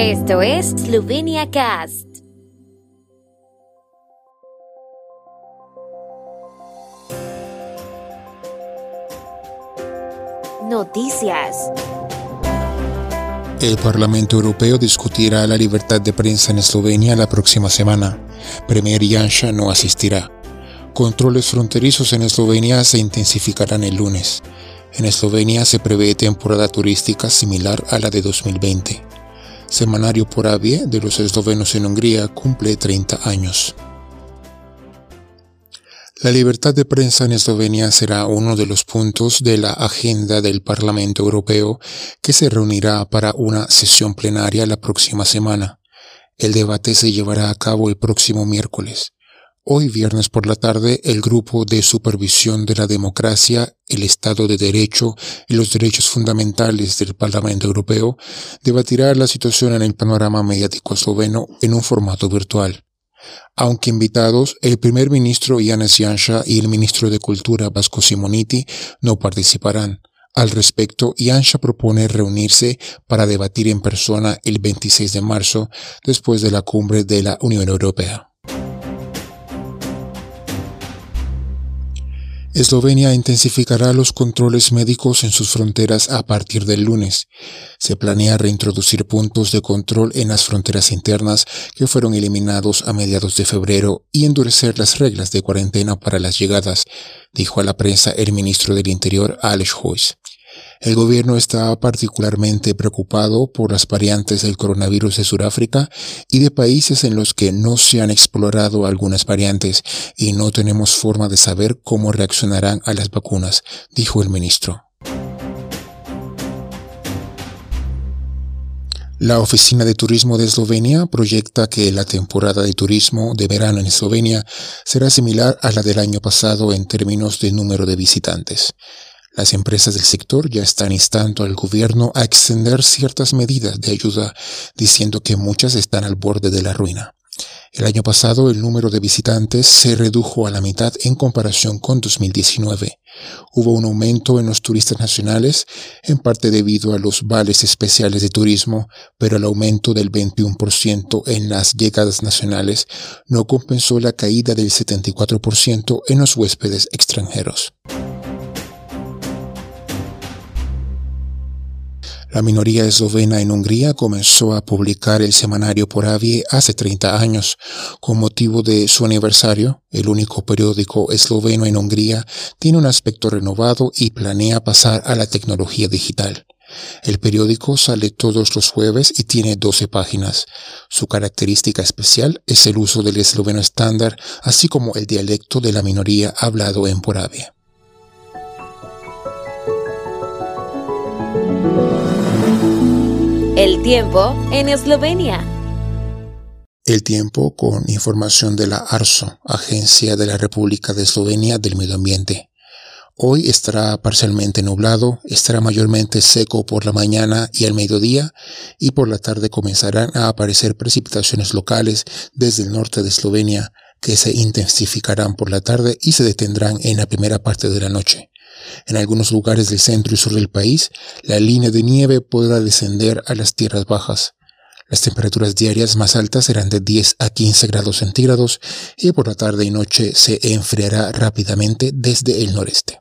Esto es Slovenia Cast. Noticias. El Parlamento Europeo discutirá la libertad de prensa en Eslovenia la próxima semana. Premier Janša no asistirá. Controles fronterizos en Eslovenia se intensificarán el lunes. En Eslovenia se prevé temporada turística similar a la de 2020. Semanario por Avie de los eslovenos en Hungría cumple 30 años. La libertad de prensa en Eslovenia será uno de los puntos de la agenda del Parlamento Europeo que se reunirá para una sesión plenaria la próxima semana. El debate se llevará a cabo el próximo miércoles. Hoy viernes por la tarde, el Grupo de Supervisión de la Democracia, el Estado de Derecho y los Derechos Fundamentales del Parlamento Europeo debatirá la situación en el panorama mediático esloveno en un formato virtual. Aunque invitados, el primer ministro Yanis Janša y el ministro de Cultura Vasco Simoniti no participarán. Al respecto, Janša propone reunirse para debatir en persona el 26 de marzo después de la cumbre de la Unión Europea. Eslovenia intensificará los controles médicos en sus fronteras a partir del lunes. Se planea reintroducir puntos de control en las fronteras internas que fueron eliminados a mediados de febrero y endurecer las reglas de cuarentena para las llegadas, dijo a la prensa el ministro del Interior Alex Hoyes. El gobierno está particularmente preocupado por las variantes del coronavirus de Sudáfrica y de países en los que no se han explorado algunas variantes y no tenemos forma de saber cómo reaccionarán a las vacunas, dijo el ministro. La Oficina de Turismo de Eslovenia proyecta que la temporada de turismo de verano en Eslovenia será similar a la del año pasado en términos de número de visitantes. Las empresas del sector ya están instando al gobierno a extender ciertas medidas de ayuda, diciendo que muchas están al borde de la ruina. El año pasado el número de visitantes se redujo a la mitad en comparación con 2019. Hubo un aumento en los turistas nacionales, en parte debido a los vales especiales de turismo, pero el aumento del 21% en las llegadas nacionales no compensó la caída del 74% en los huéspedes extranjeros. La minoría eslovena en Hungría comenzó a publicar el semanario por Avie hace 30 años. Con motivo de su aniversario, el único periódico esloveno en Hungría tiene un aspecto renovado y planea pasar a la tecnología digital. El periódico sale todos los jueves y tiene 12 páginas. Su característica especial es el uso del esloveno estándar, así como el dialecto de la minoría hablado en Poravia. El tiempo en Eslovenia. El tiempo con información de la ARSO, Agencia de la República de Eslovenia del Medio Ambiente. Hoy estará parcialmente nublado, estará mayormente seco por la mañana y al mediodía y por la tarde comenzarán a aparecer precipitaciones locales desde el norte de Eslovenia que se intensificarán por la tarde y se detendrán en la primera parte de la noche. En algunos lugares del centro y sur del país, la línea de nieve podrá descender a las tierras bajas. Las temperaturas diarias más altas serán de 10 a 15 grados centígrados y por la tarde y noche se enfriará rápidamente desde el noreste.